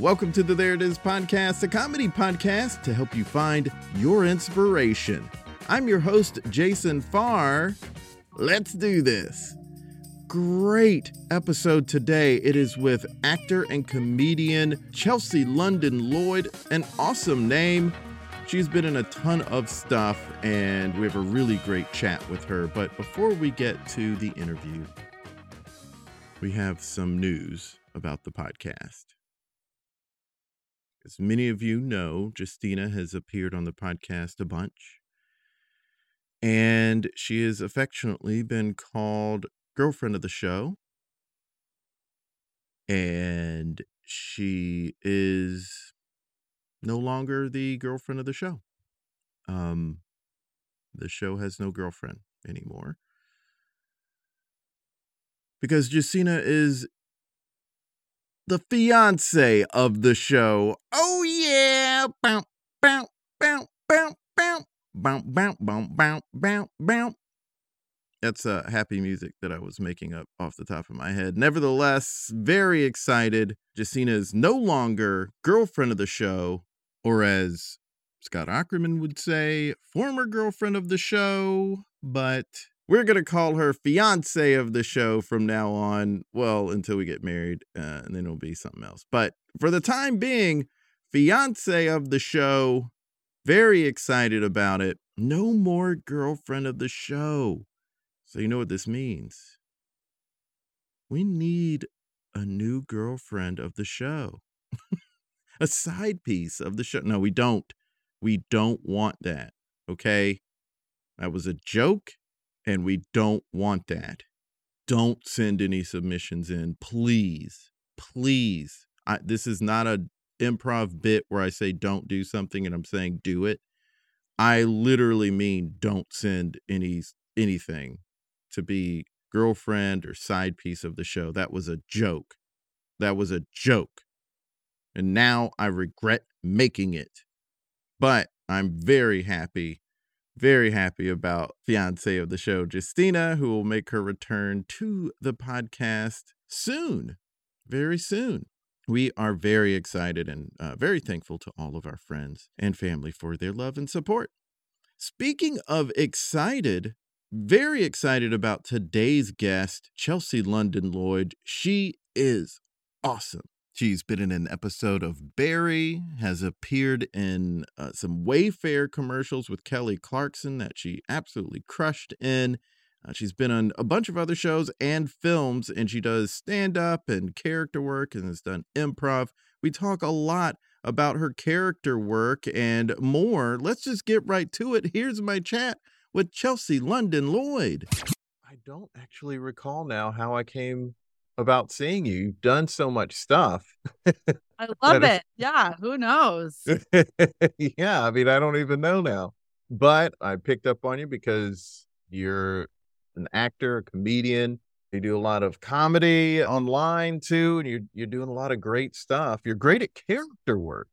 Welcome to the There It Is podcast, a comedy podcast to help you find your inspiration. I'm your host, Jason Farr. Let's do this. Great episode today. It is with actor and comedian Chelsea London Lloyd, an awesome name. She's been in a ton of stuff, and we have a really great chat with her. But before we get to the interview, we have some news about the podcast. As many of you know, Justina has appeared on the podcast a bunch. And she has affectionately been called girlfriend of the show. And she is no longer the girlfriend of the show. Um, the show has no girlfriend anymore. Because Justina is the fiance of the show. Oh yeah. That's uh, happy music that I was making up off the top of my head. Nevertheless, very excited. Justina is no longer girlfriend of the show, or as Scott Aukerman would say, former girlfriend of the show, but we're going to call her fiance of the show from now on. Well, until we get married, uh, and then it'll be something else. But for the time being, fiance of the show. Very excited about it. No more girlfriend of the show. So, you know what this means? We need a new girlfriend of the show, a side piece of the show. No, we don't. We don't want that. Okay. That was a joke and we don't want that. Don't send any submissions in, please, please. I, this is not a improv bit where I say don't do something and I'm saying do it. I literally mean don't send any anything to be girlfriend or side piece of the show. That was a joke. That was a joke. And now I regret making it. But I'm very happy very happy about fiance of the show, Justina, who will make her return to the podcast soon, very soon. We are very excited and uh, very thankful to all of our friends and family for their love and support. Speaking of excited, very excited about today's guest, Chelsea London Lloyd. She is awesome. She's been in an episode of Barry, has appeared in uh, some Wayfair commercials with Kelly Clarkson that she absolutely crushed in. Uh, she's been on a bunch of other shows and films, and she does stand up and character work and has done improv. We talk a lot about her character work and more. Let's just get right to it. Here's my chat with Chelsea London Lloyd. I don't actually recall now how I came about seeing you. You've done so much stuff. I love it. Yeah. Who knows? yeah. I mean, I don't even know now. But I picked up on you because you're an actor, a comedian. You do a lot of comedy online too, and you're you're doing a lot of great stuff. You're great at character work.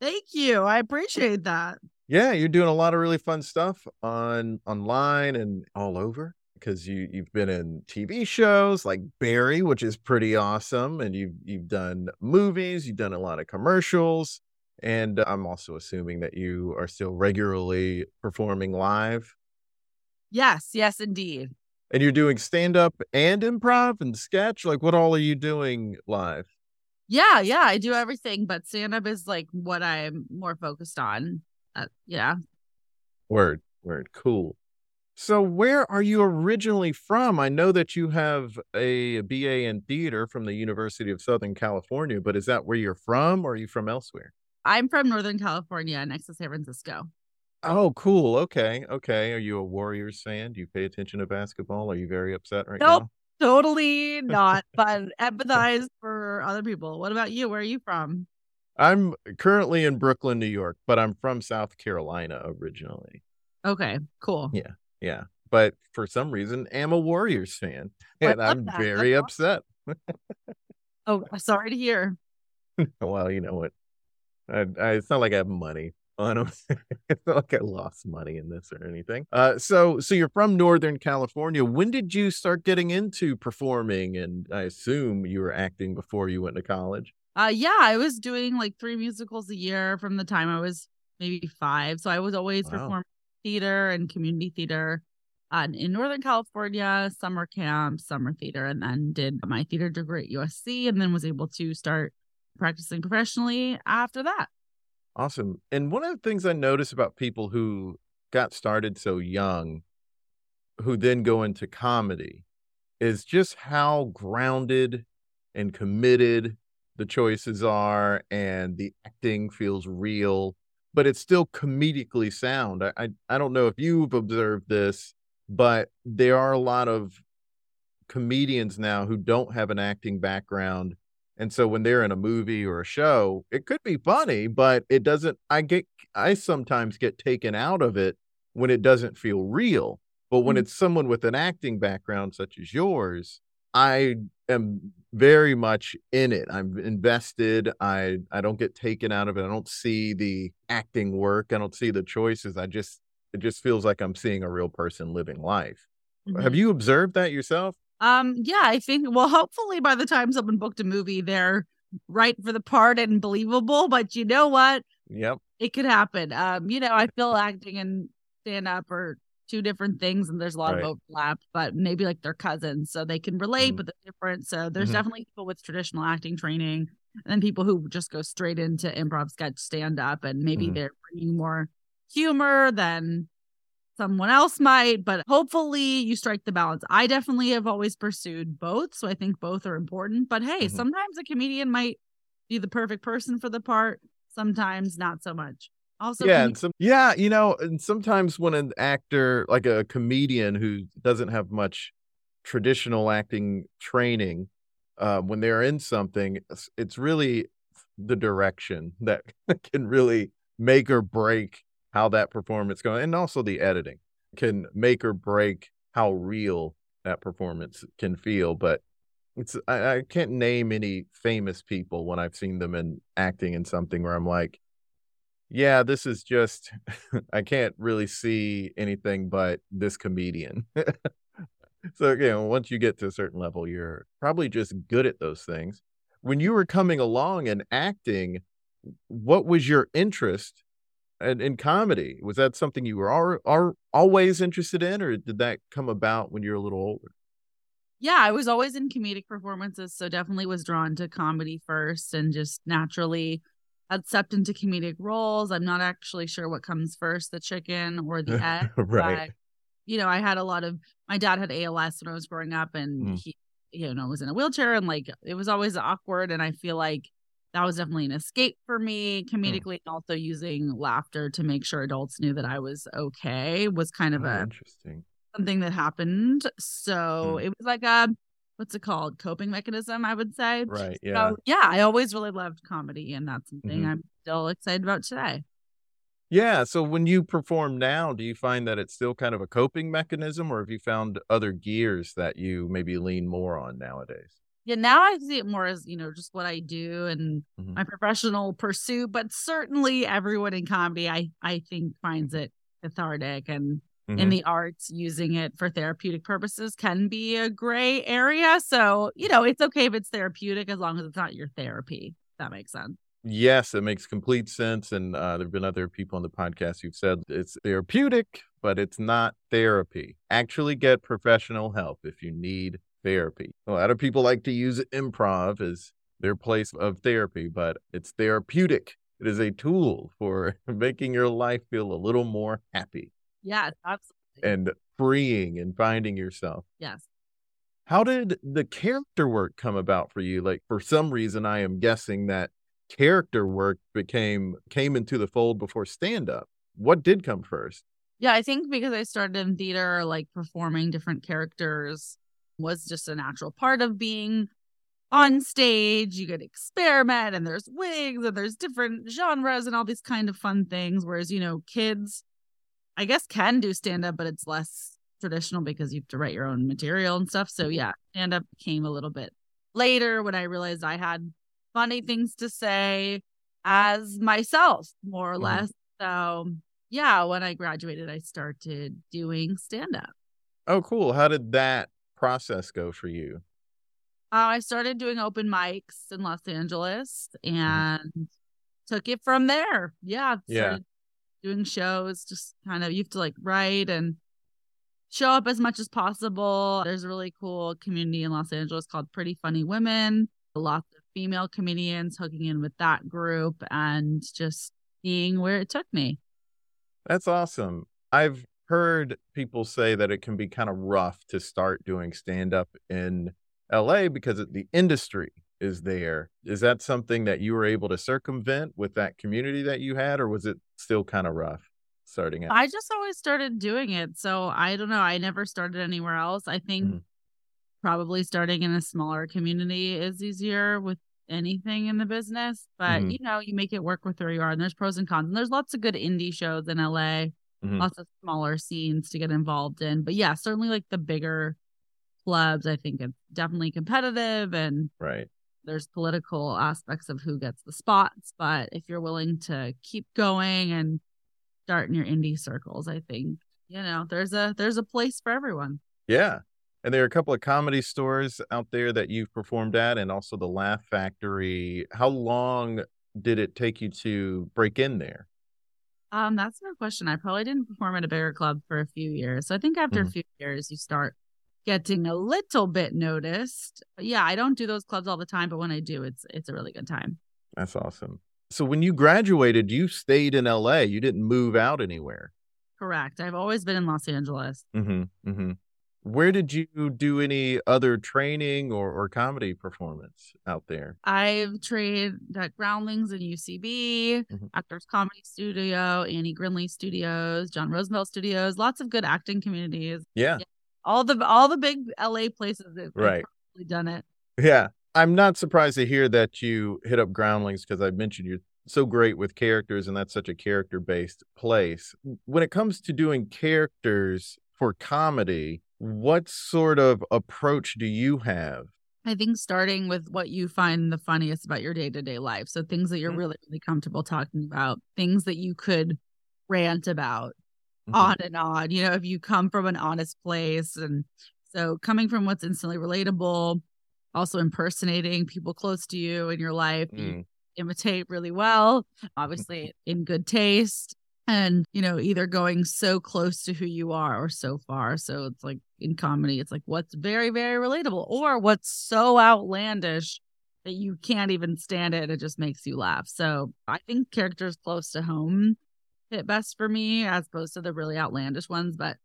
Thank you. I appreciate that. Yeah, you're doing a lot of really fun stuff on online and all over because you you've been in TV shows like Barry, which is pretty awesome, and you've you've done movies, you've done a lot of commercials, and I'm also assuming that you are still regularly performing live. Yes, yes, indeed. And you're doing stand up and improv and sketch. Like, what all are you doing live? Yeah, yeah, I do everything, but stand up is like what I'm more focused on. Uh, yeah. Word, word, cool. So, where are you originally from? I know that you have a BA in theater from the University of Southern California, but is that where you're from or are you from elsewhere? I'm from Northern California next to San Francisco. Oh, cool. Okay. Okay. Are you a Warriors fan? Do you pay attention to basketball? Are you very upset right now? nope, now? Totally not, but empathize for other people. What about you? Where are you from? I'm currently in Brooklyn, New York, but I'm from South Carolina originally. Okay, cool. Yeah, yeah. But for some reason, am a Warriors fan, and I'm that. very That's upset. Oh, sorry to hear. well, you know what? I, I, it's not like I have money on them. it's not like I lost money in this or anything. Uh, so, so you're from Northern California. When did you start getting into performing? And I assume you were acting before you went to college. Uh, yeah, I was doing like three musicals a year from the time I was maybe five. So I was always Wow. performing theater and community theater uh, in Northern California, summer camp, summer theater, and then did my theater degree at USC and then was able to start practicing professionally after that. Awesome. And one of the things I notice about people who got started so young, who then go into comedy, is just how grounded and committed the choices are, and the acting feels real, but it's still comedically sound. I, I, I don't know if you've observed this, but there are a lot of comedians now who don't have an acting background and so when they're in a movie or a show, it could be funny, but it doesn't I get I sometimes get taken out of it when it doesn't feel real. But when Mhm. it's someone with an acting background such as yours, I am very much in it. I'm invested. I I don't get taken out of it. I don't see the acting work. I don't see the choices. I just it just feels like I'm seeing a real person living life. Have Mhm. you observed that yourself? Um, yeah, I think well, hopefully by the time someone booked a movie, they're right for the part and believable. But you know what? Yep. it could happen. Um, you know, I feel acting and stand up are two different things, and there's a lot Right. of overlap, but maybe like they're cousins, so they can relate, Mhm. but they're different. So there's Mhm. definitely people with traditional acting training, and then people who just go straight into improv, sketch, stand up, and maybe Mhm. they're bringing more humor than someone else might. But hopefully, you strike the balance. I definitely have always pursued both, so I think both are important. But hey, Mhm. sometimes a comedian might be the perfect person for the part sometimes not so much. Also, yeah, and some yeah, you know, and sometimes when an actor, like a comedian who doesn't have much traditional acting training, uh, when they're in something, it's, it's really the direction that can really make or break how that performance goes, and also the editing can make or break how real that performance can feel. But it's I, I can't name any famous people when I've seen them in acting in something where I'm like, yeah, this is just I can't really see anything but this comedian. so you know, once you get to a certain level, you're probably just good at those things. When you were coming along and acting, what was your interest in, in comedy? Was that something you were al- al- always interested in, or did that come about when you were a little older? yeah, I was always in comedic performances, so definitely was drawn to comedy first and just naturally had stepped into comedic roles. I'm not actually sure what comes first, the chicken or the egg. Right. but, you know, I had a lot of my dad had ALS when I was growing up and Mm. he you know was in a wheelchair and like it was always awkward and I feel like that was definitely an escape for me comedically and also using laughter to make sure adults knew that I was okay was kind of Oh, a interesting. something that happened. So Mm. it was like a what's it called? Coping mechanism, I would say. Right. Yeah. So yeah, I always really loved comedy and that's something Mhm. I'm still excited about today. Yeah. So when you perform now, do you find that it's still kind of a coping mechanism, or have you found other gears that you maybe lean more on nowadays? Yeah, now I see it more as, you know, just what I do and Mhm. my professional pursuit, but certainly everyone in comedy I I think finds it cathartic and in Mhm. the arts using it for therapeutic purposes can be a gray area. So, you know, it's okay if it's therapeutic as long as it's not your therapy. That makes sense. Yes, it makes complete sense. And uh, there have been other people on the podcast who've said it's therapeutic, but it's not therapy. Actually, get professional help if you need therapy. A lot of people like to use improv as their place of therapy, but it's therapeutic. It is a tool for making your life feel a little more happy Yes, absolutely. and freeing and finding yourself. yes. How did the character work come about for you? Like for some reason I am guessing that character work became came into the fold before stand up. What did come first? Yeah, I think because I started in theater, like performing different characters was just a natural part of being on stage, you get experiment and there's wigs and there's different genres and all these kind of fun things. Whereas, you know, kids, I guess, can do stand up, but it's less traditional because you have to write your own material and stuff. So, yeah, stand up came a little bit later when I realized I had funny things to say as myself, more or Mhm. less. So, yeah, when I graduated, I started doing stand up. Oh, cool. How did that process go for you? Uh, I started doing open mics in Los Angeles and took it from there. Yeah. Yeah. Doing shows, just kind of, you have to like write and show up as much as possible. There's a really cool community in Los Angeles called Pretty Funny Women. Lots of female comedians hooking in with that group and just seeing where it took me. That's awesome. I've heard people say that it can be kind of rough to start doing stand up in LA because the industry is there. Is that something that you were able to circumvent with that community that you had, or was it still kind of rough starting out? I just always started doing it. So I don't know. I never started anywhere else. I think Mhm. probably starting in a smaller community is easier with anything in the business. But Mhm. you know, you make it work with where you are. And there's pros and cons. And there's lots of good indie shows in LA, Mhm. lots of smaller scenes to get involved in. But yeah, certainly like the bigger clubs, I think it's definitely competitive and Right. There's political aspects of who gets the spots. But if you're willing to keep going and start in your indie circles, I think, you know, there's a there's a place for everyone. Yeah. And there are a couple of comedy stores out there that you've performed at, and also the Laugh Factory. How long did it take you to break in there? Um, that's a good question. I probably didn't perform at a bigger club for a few years. So I think after Mhm. a few years, you start getting a little bit noticed. Yeah, I don't do those clubs all the time, but when I do, it's it's a really good time. That's awesome. So when you graduated, you stayed in LA. You didn't move out anywhere. Correct. I've always been in Los Angeles. Mm-hmm. Mm-hmm. Where did you do any other training or, or comedy performance out there? I've trained at Groundlings and UCB, Mhm. Actors Comedy Studio, Annie Grindlay Studios, John Rosenfeld Studios, lots of good acting communities. Yeah. All the all the big LA places that I've Right. probably done it. Yeah. I'm not surprised to hear that you hit up Groundlings because I mentioned you're so great with characters and that's such a character based place. When it comes to doing characters for comedy, what sort of approach do you have? I think starting with what you find the funniest about your day to day life. So things that you're Mhm. really, really comfortable talking about, things that you could rant about Mhm. on and on. You know, if you come from an honest place. And so coming from what's instantly relatable, also impersonating people close to you in your life, you Mm, imitate really well, obviously in good taste. And, you know, either going so close to who you are or so far. So it's like in comedy, it's like what's very, very relatable or what's so outlandish that you can't even stand it. It just makes you laugh. So I think characters close to home fit best for me as opposed to the really outlandish ones, but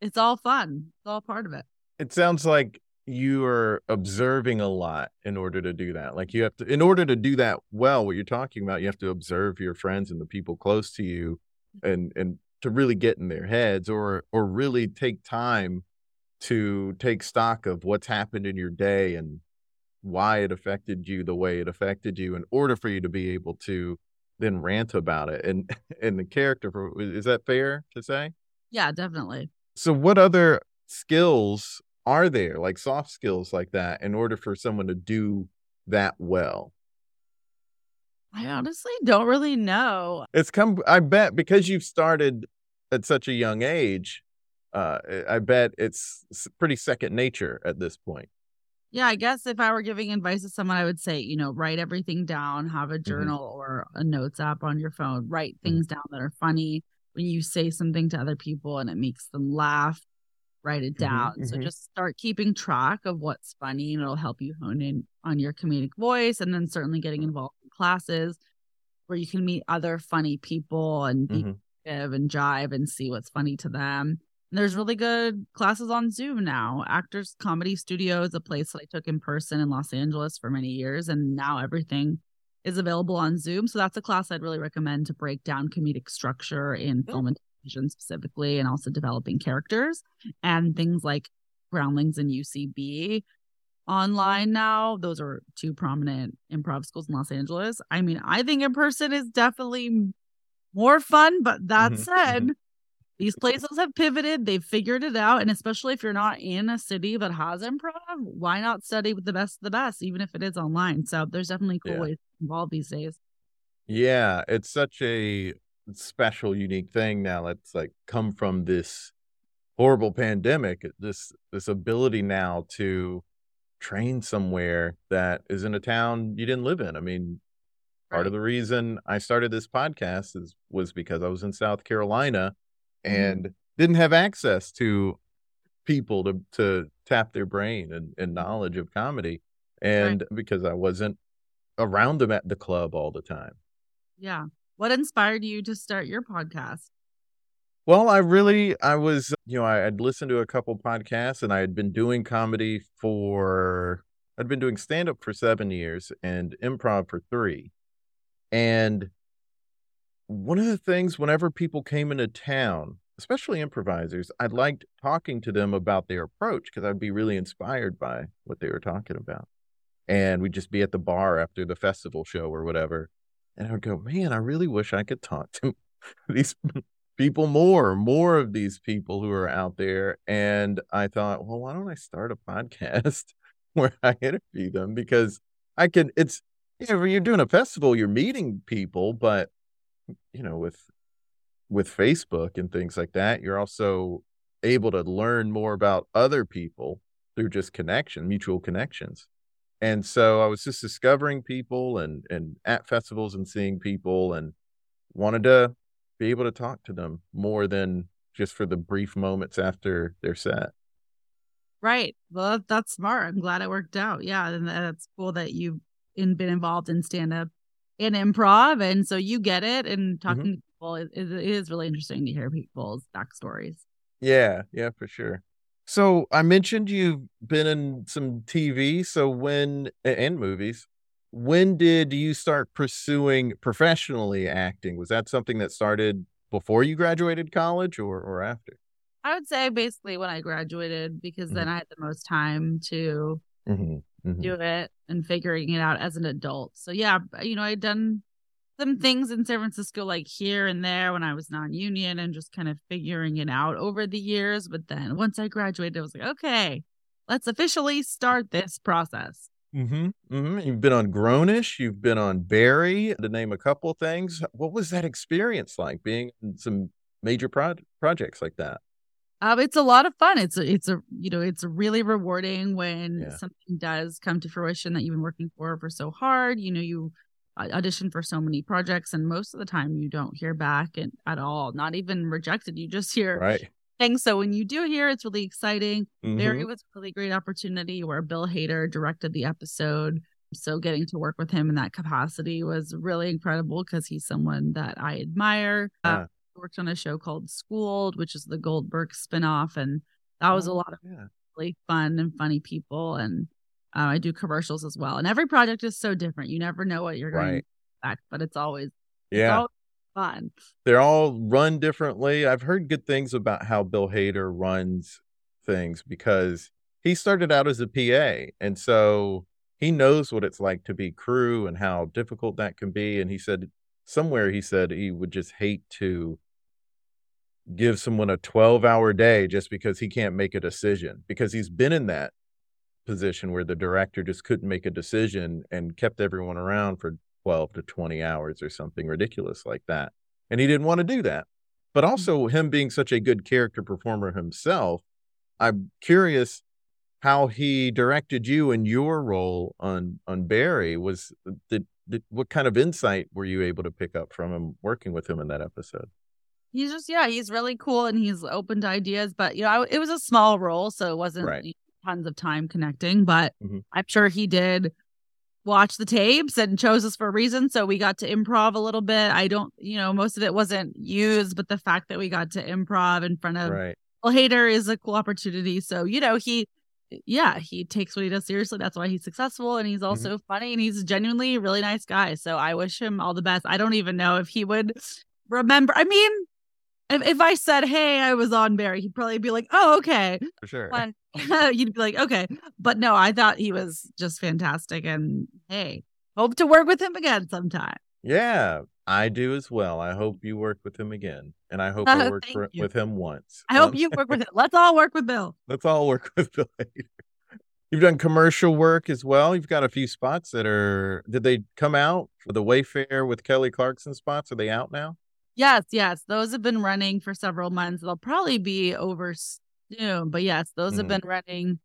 it's all fun. It's all part of it. It sounds like you are observing a lot in order to do that. Like you have to, in order to do that well, what you're talking about, you have to observe your friends and the people close to you mm-hmm. and, and to really get in their heads or, or really take time to take stock of what's happened in your day and why it affected you the way it affected you in order for you to be able to then rant about it. And, and the character for, is that fair to say? Yeah, definitely. So, what other skills are there, like soft skills like that, in order for someone to do that well? I honestly don't really know. It's come, I bet, because you've started at such a young age. Uh, I bet it's pretty second nature at this point. Yeah, I guess if I were giving advice to someone, I would say, you know, write everything down, have a mm-hmm. journal or a notes app on your phone, write mm-hmm. things down that are funny. When you say something to other people and it makes them laugh, write it mm-hmm. down. So mhm. just start keeping track of what's funny and it'll help you hone in on your comedic voice. And then certainly getting involved in classes where you can meet other funny people and be creative and jive and see what's funny to them. And there's really good classes on Zoom now. Actors Comedy Studio is a place that I took in person in Los Angeles for many years, and now everything is available on Zoom. So that's a class I'd really recommend to break down comedic structure in film and television specifically, and also developing characters and things like Groundlings and UCB online now. Those are two prominent improv schools in Los Angeles. I mean, I think in person is definitely more fun, but that Mhm, said, mhm. These places have pivoted, they've figured it out. And especially if you're not in a city that has improv, why not study with the best of the best, even if it is online? So there's definitely cool Yeah. ways to involve these days. Yeah, it's such a special, unique thing now that's like come from this horrible pandemic. This this ability now to train somewhere that is in a town you didn't live in. I mean, part of the reason I started this podcast is was because I was in South Carolina Mm-hmm. and didn't have access to people to to tap their brain and, and knowledge of comedy. And because I wasn't around them at the club all the time. Yeah. What inspired you to start your podcast? Well, I really, I was, you know, I had listened to a couple podcasts and I had been doing comedy for, I'd been doing stand up for seven years and improv for three. And one of the things, whenever people came into town, especially improvisers, I liked talking to them about their approach because I'd be really inspired by what they were talking about. And we'd just be at the bar after the festival show or whatever. And I would go, man, I really wish I could talk to these people more, more of these people who are out there. And I thought, well, why don't I start a podcast where I interview them? Because I can, it's, you know, you're doing a festival, you're meeting people, but, you know, with, with Facebook and things like that, you're also able to learn more about other people through just connection, mutual connections. And so I was just discovering people and, and at festivals and seeing people and wanted to be able to talk to them more than just for the brief moments after their set. Right. Well, that's smart. I'm glad it worked out. Yeah. And that's cool that you've been involved in stand up and improv. And so you get it. And talking to people is, is, it is really interesting to hear people's backstories. Yeah, yeah, for sure. So I mentioned you've been in some TV, so when and movies. When did you start pursuing professionally acting? Was that something that started before you graduated college or or after? I would say basically when I graduated, because then Mhm. I had the most time to Mm-hmm. Do it and figuring it out as an adult. So yeah, you know, I'd done some things in San Francisco like here and there when I was non-union and just kind of figuring it out over the years. But then once I graduated, I was like, okay, let's officially start this process. Mm-hmm. mm-hmm. You've been on Grownish, you've been on Barry, to name a couple things. What was that experience like being in some major pro- projects like that? Um, it's a lot of fun. It's a, it's a, you know, it's really rewarding when Yeah. something does come to fruition that you've been working for for so hard. You know, you uh, audition for so many projects, and most of the time you don't hear back and, at all. Not even rejected. You just hear Right. things. So when you do hear, it's really exciting. Barry Mhm. was a really great opportunity where Bill Hader directed the episode. So getting to work with him in that capacity was really incredible because he's someone that I admire. Ah. Uh, worked on a show called Schooled, which is the Goldberg spinoff, and that was a Oh, lot of yeah. really fun and funny people. And uh, I do commercials as well. And every project is so different. You never know what you're going Right. to expect, but it's always it's Yeah. always fun. they're all run differently. I've heard good things about how Bill Hader runs things because he started out as a PA. And so he knows what it's like to be crew and how difficult that can be. And he said, somewhere he said he would just hate to give someone a 12 hour day just because he can't make a decision because he's been in that position where the director just couldn't make a decision and kept everyone around for 12 to 20 hours or something ridiculous like that. And he didn't want to do that. But mm. also, him being such a good character performer himself, I'm curious how he directed you in your role on on Barry. Was did, did what kind of insight were you able to pick up from him working with him in that episode? He's just yeah, he's really cool and he's open to ideas. But you know, I, it was a small role, so it wasn't Right. you know, tons of time connecting. But Mhm. I'm sure he did watch the tapes and chose us for a reason. So we got to improv a little bit. I don't, you know, most of it wasn't used, but the fact that we got to improv in front of Right. Bill Hader is a cool opportunity. So you know, he. Yeah, he takes what he does seriously. That's why he's successful, and he's also funny, and he's genuinely a really nice guy. So I wish him all the best. I don't even know if he would remember. I mean, if, if I said, "Hey, I was on Barry," he'd probably be like, "Oh, okay." For sure. Fun. you'd be like, okay. But no, I thought he was just fantastic. And hey, hope to work with him again sometime. Yeah, I do as well. I hope you work with him again. And I hope I work for, with him once. I hope um, you work with him. Let's all work with Bill. Let's all work with Bill You've done commercial work as well. You've got a few spots that are. Did they come out for the Wayfair with Kelly Clarkson spots? Are they out now? Yes, yes. Those have been running for several months. They'll probably be over soon. But yes, those mm. have mm-hmm. been running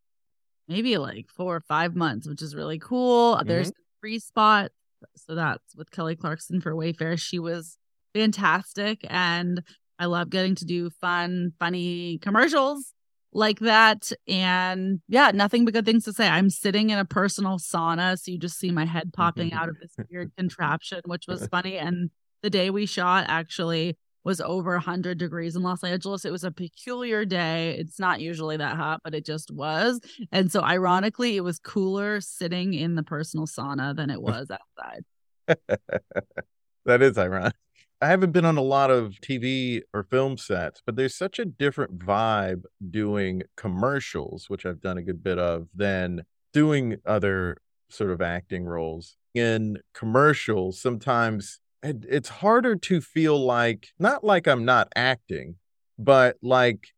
maybe like four or five months, which is really cool. Mm-hmm. There's free spot. So that's with Kelly Clarkson for Wayfair. She was fantastic. And I love getting to do fun, funny commercials like that. And yeah, nothing but good things to say. I'm sitting in a personal sauna. So you just see my head popping out of this weird contraption, which was funny. And the day we shot actually was over 100 degrees in Los Angeles. It was a peculiar day. It's not usually that hot, but it just was. And so, ironically, it was cooler sitting in the personal sauna than it was outside. that is ironic. I haven't been on a lot of TV or film sets, but there's such a different vibe doing commercials, which I've done a good bit of, than doing other sort of acting roles. In commercials, sometimes it's harder to feel like not like I'm not acting, but like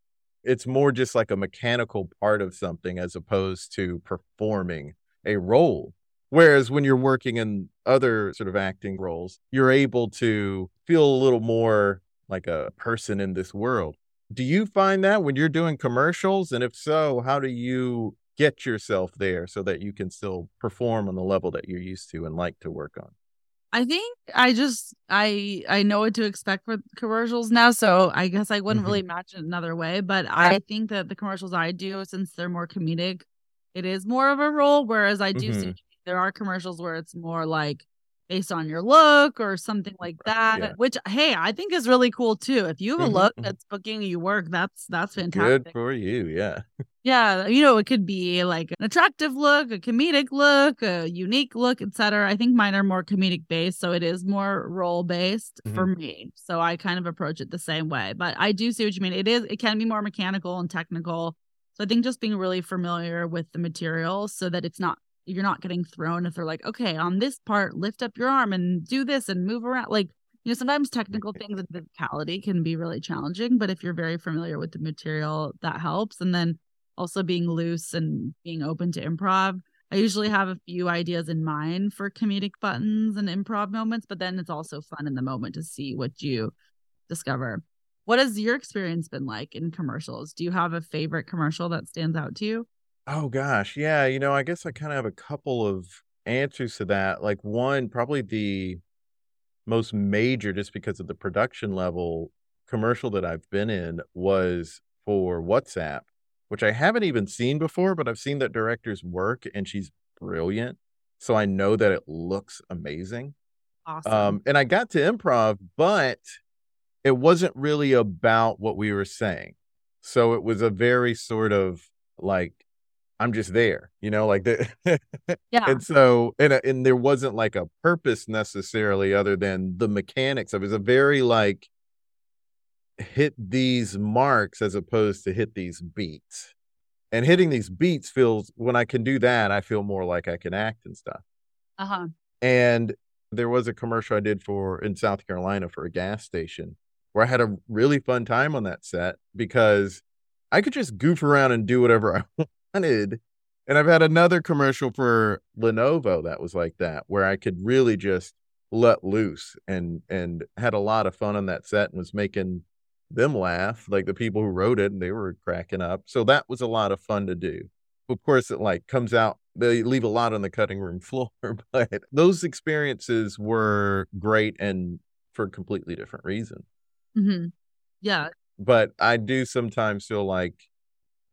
it's more just like a mechanical part of something as opposed to performing a role. Whereas when you're working in other sort of acting roles, you're able to feel a little more like a person in this world. Do you find that when you're doing commercials? And if so, how do you get yourself there so that you can still perform on the level that you're used to and like to work on? I think I just I I know what to expect for commercials now, so I guess I wouldn't really mm-hmm. imagine another way. But I think that the commercials I do, since they're more comedic, it is more of a role. Whereas I do mm-hmm. see there are commercials where it's more like based on your look or something like that. Yeah. Which hey, I think is really cool too. If you have a mm-hmm, look that's booking you work, that's that's fantastic. Good for you, yeah. Yeah, you know, it could be like an attractive look, a comedic look, a unique look, etc. I think mine are more comedic based, so it is more role based mm-hmm. for me. So I kind of approach it the same way. But I do see what you mean. It is it can be more mechanical and technical. So I think just being really familiar with the material so that it's not you're not getting thrown if they're like, okay, on this part, lift up your arm and do this and move around. Like, you know, sometimes technical things and physicality can be really challenging, but if you're very familiar with the material, that helps. And then also being loose and being open to improv. I usually have a few ideas in mind for comedic buttons and improv moments, but then it's also fun in the moment to see what you discover. What has your experience been like in commercials? Do you have a favorite commercial that stands out to you? Oh gosh, yeah, you know, I guess I kind of have a couple of answers to that. Like one, probably the most major just because of the production level commercial that I've been in was for WhatsApp which I haven't even seen before, but I've seen that director's work and she's brilliant. So I know that it looks amazing. Awesome. Um, and I got to improv, but it wasn't really about what we were saying. So it was a very sort of like, I'm just there, you know, like the yeah. And so and and there wasn't like a purpose necessarily other than the mechanics of it. It was a very like hit these marks as opposed to hit these beats. And hitting these beats feels when I can do that, I feel more like I can act and stuff. Uh huh. And there was a commercial I did for in South Carolina for a gas station where I had a really fun time on that set because I could just goof around and do whatever I wanted. And I've had another commercial for Lenovo that was like that, where I could really just let loose and and had a lot of fun on that set and was making them laugh, like the people who wrote it, and they were cracking up. So that was a lot of fun to do. Of course, it like comes out, they leave a lot on the cutting room floor, but those experiences were great and for completely different reasons. Mm-hmm. Yeah. But I do sometimes feel like,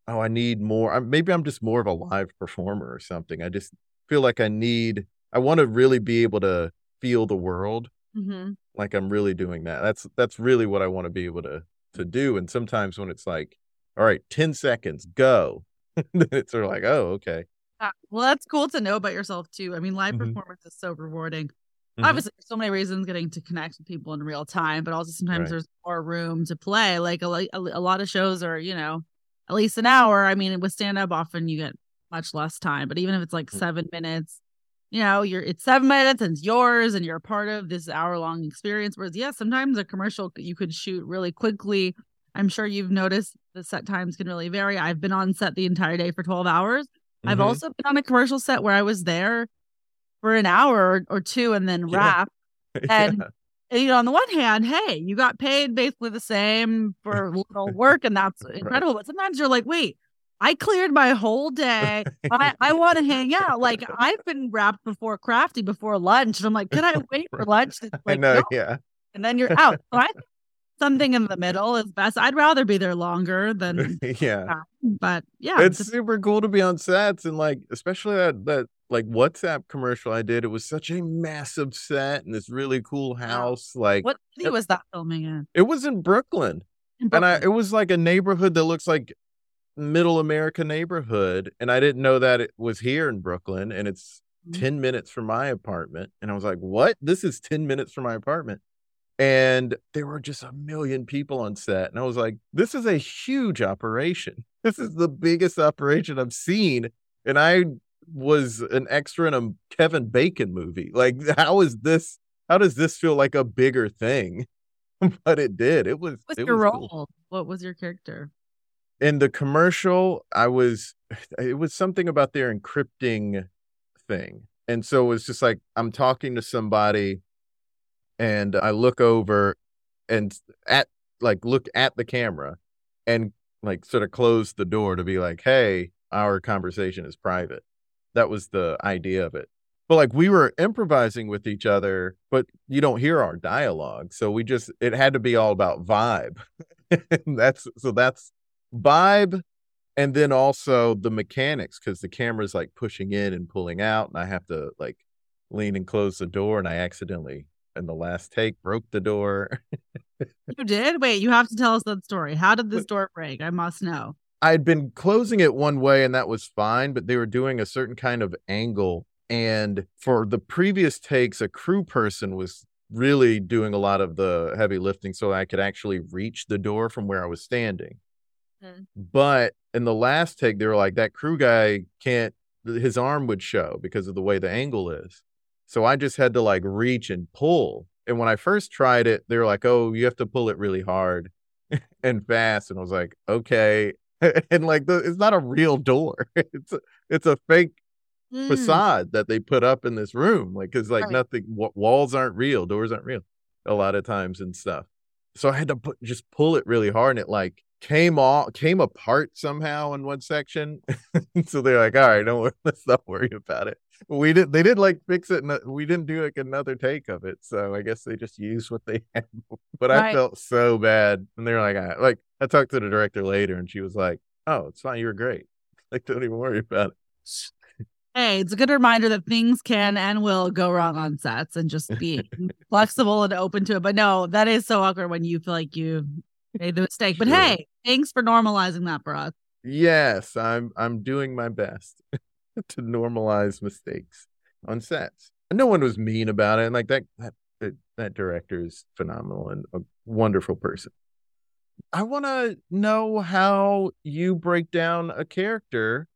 oh, I need more. Maybe I'm just more of a live performer or something. I just feel like I need, I want to really be able to feel the world Mm-hmm. Like I'm really doing that. That's that's really what I want to be able to to do. And sometimes when it's like, all right, 10 seconds, go. then it's sort of like, oh, okay. Uh, well, that's cool to know about yourself too. I mean, live mm-hmm. performance is so rewarding. Mm-hmm. Obviously, so many reasons getting to connect with people in real time, but also sometimes right. there's more room to play. Like a, a, a lot of shows are, you know, at least an hour. I mean, with stand up, often you get much less time, but even if it's like Mm. seven minutes, you know, you're it's seven minutes and it's yours and you're a part of this hour long experience. Whereas, yeah, sometimes a commercial you could shoot really quickly. I'm sure you've noticed the set times can really vary. I've been on set the entire day for 12 hours. I've Mhm. also been on a commercial set where I was there for an hour or, two and then Yeah. wrap. and- Yeah. You know, on the one hand, hey, you got paid basically the same for little work, and that's incredible. But sometimes you're like, wait, I cleared my whole day. I, I want to hang out. Like I've been wrapped before crafty before lunch. And I'm like, can I wait for lunch? It's I Like, know, no. yeah. And then you're out. So I think something in the middle is best. I'd rather be there longer than yeah. but yeah. It's just- super cool to be on sets and like especially that that like WhatsApp commercial I did. It was such a massive set and this really cool house. Like what city was that filming in? it was in Brooklyn. In And I it was like a neighborhood that looks like middle America neighborhood. And I didn't know that it was here in Brooklyn and it's Mhm. 10 minutes from my apartment. And I was like, what? This is 10 minutes from my apartment. And there were just a million people on set. And I was like, this is a huge operation. This is the biggest operation I've seen. And I was an extra in a Kevin Bacon movie. Like, how is this? How does this feel like a bigger thing? but it did. It was. What's it your was role? cool. What was your character? in the commercial i was it was something about their encrypting thing and so it was just like i'm talking to somebody and i look over and at like look at the camera and like sort of close the door to be like hey our conversation is private that was the idea of it but like we were improvising with each other but you don't hear our dialogue so we just it had to be all about vibe and that's so that's vibe and then also the mechanics because the camera's like pushing in and pulling out and i have to like lean and close the door and i accidentally in the last take broke the door You did? Wait, you have to tell us that story. How did this door break? I must know. I'd been closing it one way and that was fine but they were doing a certain kind of angle and for the previous takes a crew person was really doing a lot of the heavy lifting so i could actually reach the door from where i was standing Mm. But in the last take, they were like, that crew guy can't, his arm would show because of the way the angle is. So I just had to like reach and pull. And when I first tried it, they were like, oh, you have to pull it really hard and fast. And I was like, okay. and like, the, it's not a real door. It's a, it's a fake Mm. facade that they put up in this room. Like, cause like Right. nothing, wa- walls aren't real, doors aren't real a lot of times and stuff. So I had to put, just pull it really hard and it like came off, came apart somehow in one section. so they're like, all right, don't worry, let's not worry about it. We didn't, they didn't like fix it. And we didn't do like another take of it. So I guess they just used what they had. But I felt so bad. And they were like, I, like, I talked to the director later and she was like, oh, it's fine. You were great. Like, don't even worry about it. Hey, it's a good reminder that things can and will go wrong on sets and just be flexible and open to it. But no, that is so awkward when you feel like you made the mistake. But Sure. hey, thanks for normalizing that for us. Yes, I'm I'm doing my best to normalize mistakes on sets. And no one was mean about it. And like that that that, that director is phenomenal and a wonderful person. I want to know how you break down a character,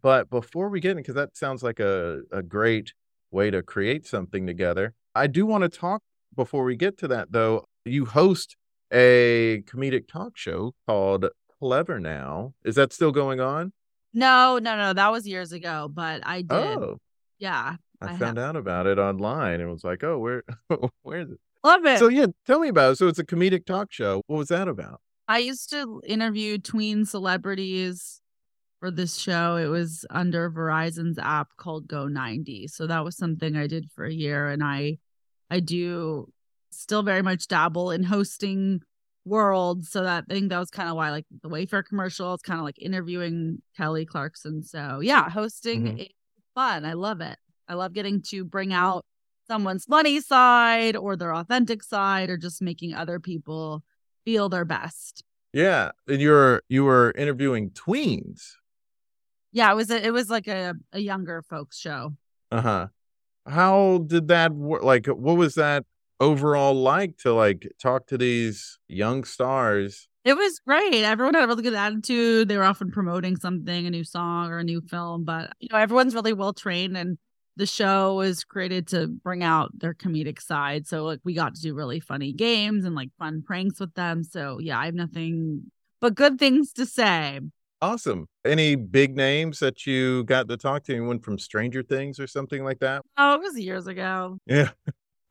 but before we get in, because that sounds like a, a great way to create something together. I do want to talk before we get to that though. You host a comedic talk show called Clevver Now. Is that still going on? No, no, no. That was years ago, but I did. Oh, Yeah. I, I found out about it online and was like, oh, where, where is it? Love it. So yeah, tell me about it. So it's a comedic talk show. What was that about? I used to interview tween celebrities for this show. It was under Verizon's app called Go 90. So that was something I did for a year and I I do still very much dabble in hosting worlds. So that I think that was kind of why like the Wayfair commercial, it's kind of like interviewing Kelly Clarkson. So yeah, hosting Mhm. is fun. I love it. I love getting to bring out someone's funny side or their authentic side or just making other people feel their best. Yeah, and you're you were interviewing tweens. Yeah, it was a, it was like a, a younger folks show. Uh huh. How did that work? Like, what was that overall like to like talk to these young stars It was great. Everyone had a really good attitude. They were often promoting something, a new song or a new film, but you know, everyone's really well trained and the show was created to bring out their comedic side. So like we got to do really funny games and like fun pranks with them. So yeah, I have nothing but good things to say. Awesome. Any big names that you got to talk to? Anyone from Stranger Things or something like that? Oh, it was years ago. Yeah.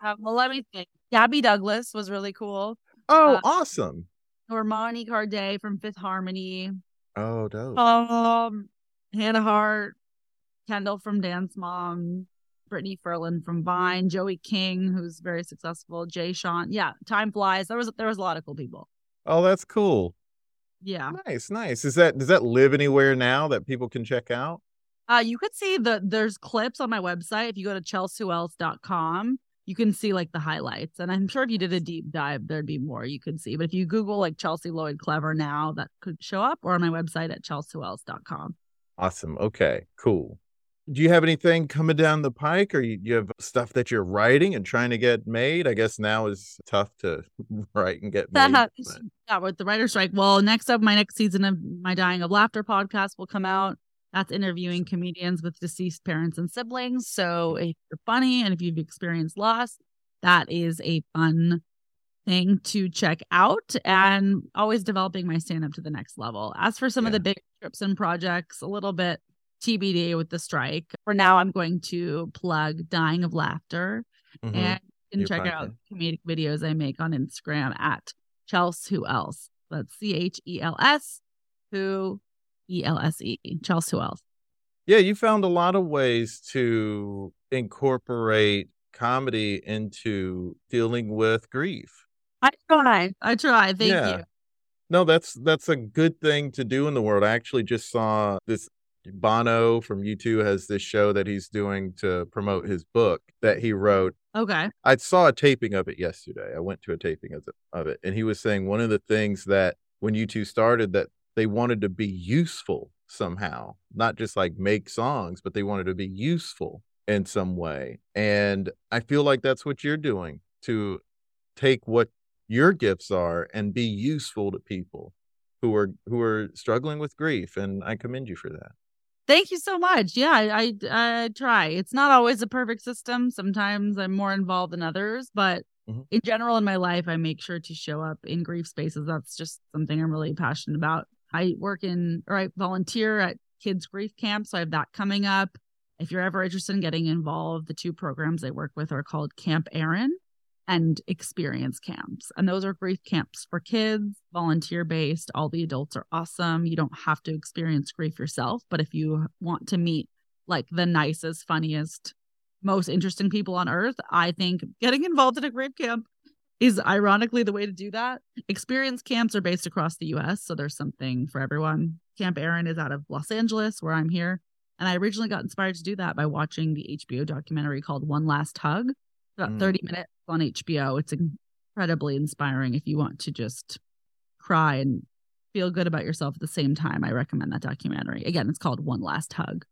Uh, well, let me think. Gabby Douglas was really cool. Oh, Uh, awesome. Normani Kordei from Fifth Harmony. Oh, dope. Um, Hannah Hart, Kendall from Dance Mom, Brittany Furlan from Vine, Joey King, who's very successful, Jay Sean. Yeah, time flies. There was there was a lot of cool people. Oh, that's cool. Yeah. Nice, nice. Is that does that live anywhere now that people can check out? Uh you could see the there's clips on my website. If you go to chelswhoelse.com, you can see like the highlights. And I'm sure if you did a deep dive, there'd be more you could see. But if you Google like Chelsea Lloyd Clevver Now, that could show up or on my website at chelswhoelse.com. Awesome. Okay, cool. Do you have anything coming down the pike or you, you have stuff that you're writing and trying to get made? I guess now is tough to write and get made. yeah, with the writer strike. Well, next up, my next season of my Dying of Laughter podcast will come out. That's interviewing comedians with deceased parents and siblings. So if you're funny and if you've experienced loss, that is a fun thing to check out and always developing my stand up to the next level. As for some of the big trips and projects, a little bit TBD with the strike. For now, I'm going to plug Dying of Laughter Mhm. and you can check out comedic videos I make on Instagram at Chels Who Else. That's C H E L S Who E L S E Chels Who Else. Yeah, you found a lot of ways to incorporate comedy into dealing with grief. I try. I try. Thank Yeah. you. No, that's that's a good thing to do in the world. I actually just saw this Bono from U2 has this show that he's doing to promote his book that he wrote. Okay. I saw a taping of it yesterday. I went to a taping of it, of it and he was saying one of the things that when U2 started that they wanted to be useful somehow, not just like make songs, but they wanted to be useful in some way. And I feel like that's what you're doing to take what your gifts are and be useful to people who are who are struggling with grief and I commend you for that. Thank you so much. Yeah, I, I I try. It's not always a perfect system. Sometimes I'm more involved than others, but Mhm. in general in my life, I make sure to show up in grief spaces. That's just something I'm really passionate about. I work in or I volunteer at kids grief camp, so I have that coming up. If you're ever interested in getting involved, the two programs I work with are called Camp Erin and experience camps. And those are grief camps for kids, volunteer based. All the adults are awesome. You don't have to experience grief yourself, but if you want to meet like the nicest, funniest, most interesting people on earth, I think getting involved in a grief camp is ironically the way to do that. Experience camps are based across the US, so there's something for everyone. Camp Erin is out of Los Angeles, where I'm here. And I originally got inspired to do that by watching the HBO documentary called One Last Hug. About Mm. 30 minutes on HBO. It's incredibly inspiring if you want to just cry and feel good about yourself at the same time. I recommend that documentary. Again, it's called One Last Hug.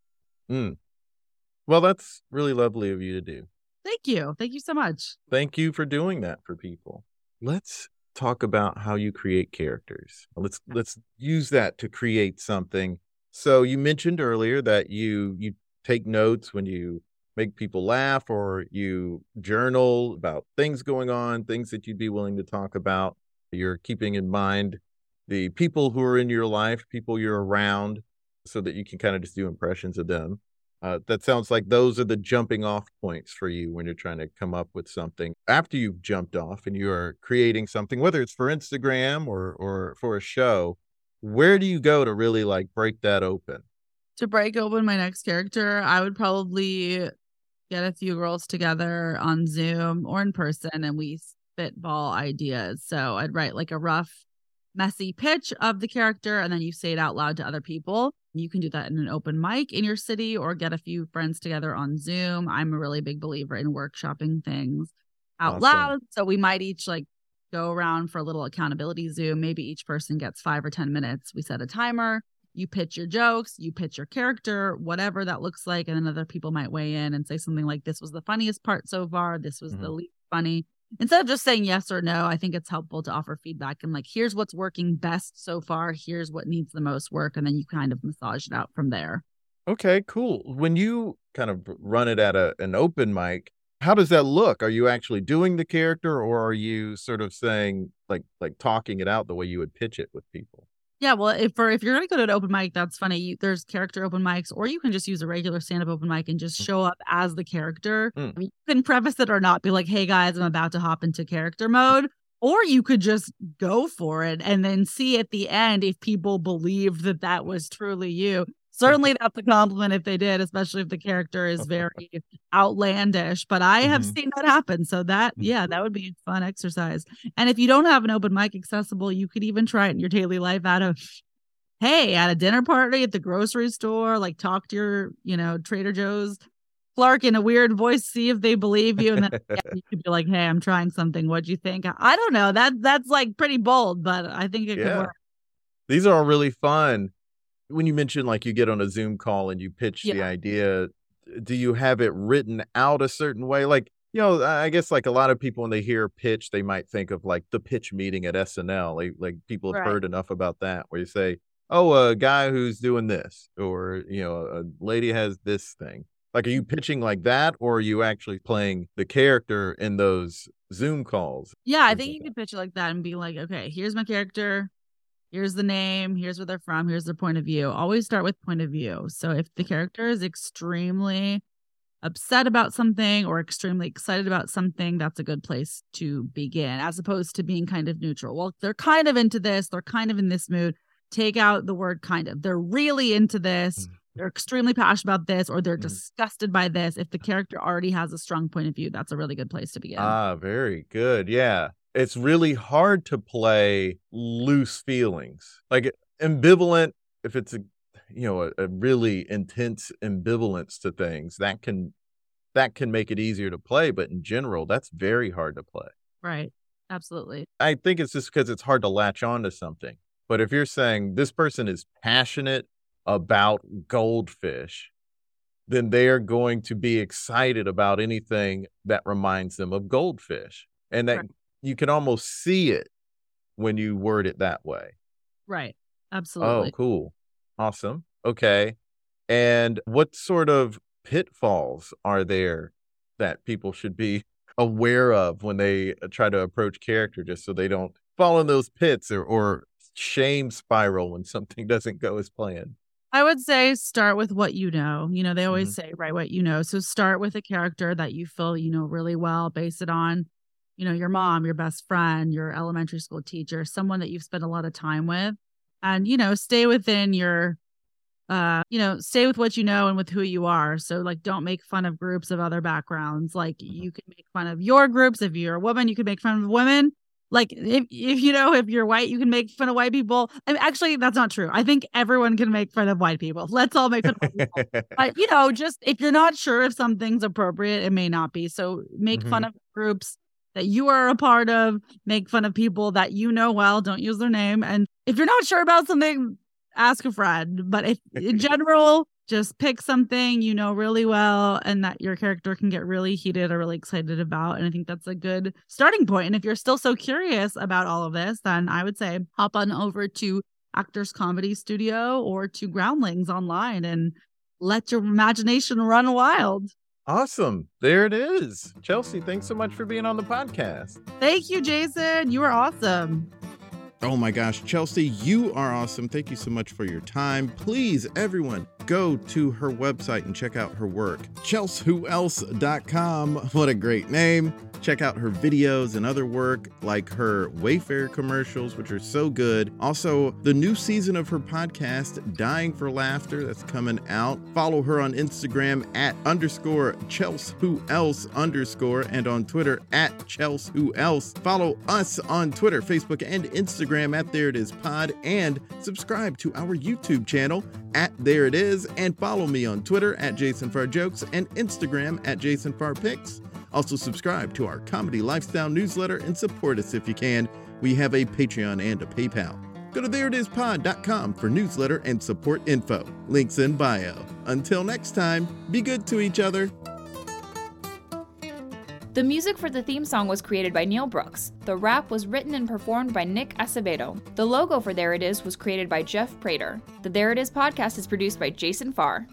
Mm. Well, that's really lovely of you to do. Thank you. Thank you so much. Thank you for doing that for people. Let's talk about how you create characters. Let's let's use that to create something. So you mentioned earlier that you you take notes when you make people laugh or you journal about things going on, things that you'd be willing to talk about. You're keeping in mind the people who are in your life, people you're around, so that you can kind of just do impressions of them. Uh, that sounds like those are the jumping off points for you when you're trying to come up with something after you've jumped off and you are creating something, whether it's for Instagram or or for a show. Where do you go to really like break that open? To break open my next character, I would probably get a few girls together on Zoom or in person and we spitball ideas. So I'd write like a rough, messy pitch of the character and then you say it out loud to other people. You can do that in an open mic in your city or get a few friends together on Zoom. I'm a really big believer in workshopping things out Awesome. loud. So we might each like go around for a little accountability Zoom. Maybe each person gets five or 10 minutes. We set a timer. You pitch your jokes, you pitch your character, whatever that looks like. And then other people might weigh in and say something like, This was the funniest part so far. This was the Mhm. least funny. instead of just saying yes or no, I think it's helpful to offer feedback and like, here's what's working best so far. Here's what needs the most work. And then you kind of massage it out from there. Okay, cool. When you kind of run it at a, an open mic, how does that look? Are you actually doing the character or are you sort of saying like like talking it out the way you would pitch it with people? Yeah, well, if for if you're gonna go to an open mic, that's funny. You, there's character open mics, or you can just use a regular stand up open mic and just show up as the character. Mm. I mean, you can preface it or not, be like, "Hey guys, I'm about to hop into character mode," or you could just go for it and then see at the end if people believe that that was truly you. Certainly, that's a compliment if they did, especially if the character is very outlandish. But I have Mhm. seen that happen, so that yeah, that would be a fun exercise. And if you don't have an open mic accessible, you could even try it in your daily life out of hey, at a dinner party at the grocery store, like talk to your, you know, Trader Joe's clerk in a weird voice, see if they believe you. And then yeah, you could be like, hey, I'm trying something. What'd you think? I don't know. That that's like pretty bold, but I think it could work. These are all really fun. When you mention like you get on a Zoom call and you pitch the idea, do you have it written out a certain way? Like, you know, I I guess like a lot of people when they hear pitch, they might think of like the pitch meeting at SNL. Like, like people have Right. heard enough about that where you say, oh, a guy who's doing this, or, you know, a lady has this thing. Like, are you pitching like that, or are you actually playing the character in those Zoom calls? Yeah, I think you could pitch it like that and be like, okay, here's my character. Here's the name. Here's where they're from. Here's their point of view. Always start with point of view. So if the character is extremely upset about something or extremely excited about something, that's a good place to begin, as opposed to being kind of neutral. Well, they're kind of into this. They're kind of in this mood. Take out the word kind of. They're really into this. Mm. They're extremely passionate about this, or they're Mhm. disgusted by this. If the character already has a strong point of view, that's a really good place to begin. Ah, very good. Yeah. It's really hard to play loose feelings. Like ambivalent, if it's a you know, a, a really intense ambivalence to things, that can that can make it easier to play, but in general, that's very hard to play. right. Absolutely. I think it's just because it's hard to latch on to something. But if you're saying this person is passionate about goldfish, then they are going to be excited about anything that reminds them of goldfish. And that Right. You can almost see it when you word it that way. Right. Absolutely. Oh, cool. Awesome. Okay. And what sort of pitfalls are there that people should be aware of when they uh, try to approach character just so they don't fall in those pits or, or shame spiral when something doesn't go as planned? I would say start with what you know. You know, they always Mhm. say, write what you know. So start with a character that you feel you know really well, base it on, you know, your mom, your best friend, your elementary school teacher, someone that you've spent a lot of time with. And, you know, stay within your uh, you know, stay with what you know and with who you are. So like don't make fun of groups of other backgrounds. Like you can make fun of your groups. If you're a woman, you can make fun of women. Like if, if you know if you're white, you can make fun of white people. I mean, actually, that's not true. I think everyone can make fun of white people. Let's all make fun of white people. But you know, just if you're not sure if something's appropriate, it may not be. So make fun of groups that you are a part of. Make fun of people that you know well. Don't use their name. And if you're not sure about something, ask a friend. But if in general, just pick something you know really well and that your character can get really heated or really excited about. And I think that's a good starting point. And if you're still so curious about all of this, then I would say hop on over to Actors Comedy Studio or to Groundlings online and let your imagination run wild. Awesome. There it is. Chelsea, thanks so much for being on the podcast. Thank you, Jason. You are awesome. Oh my gosh, Chelsea, you are awesome. Thank you so much for your time. Please, everyone, go to her website and check out her work. ChelsWhoElse.com. What a great name. Check out her videos and other work like her Wayfair commercials, which are so good. Also, the new season of her podcast, Dying for Laughter, that's coming out. Follow her on Instagram at underscore Chels Who Else underscore and on Twitter at Chels Who Else. Follow us on Twitter, Facebook, and Instagram at There It Is Pod and subscribe to our YouTube channel at There It Is and follow me on Twitter at Jason Farr Jokes and Instagram at Jason Farr Pics. Also, subscribe to our comedy lifestyle newsletter and support us if you can. We have a Patreon and a PayPal. Go to thereitispod.com for newsletter and support info. Links in bio. Until next time, be good to each other. The music for the theme song was created by Neil Brooks. The rap was written and performed by Nick Acevedo. The logo for There It Is was created by Jeff Prater. The There It Is podcast is produced by Jason Farr.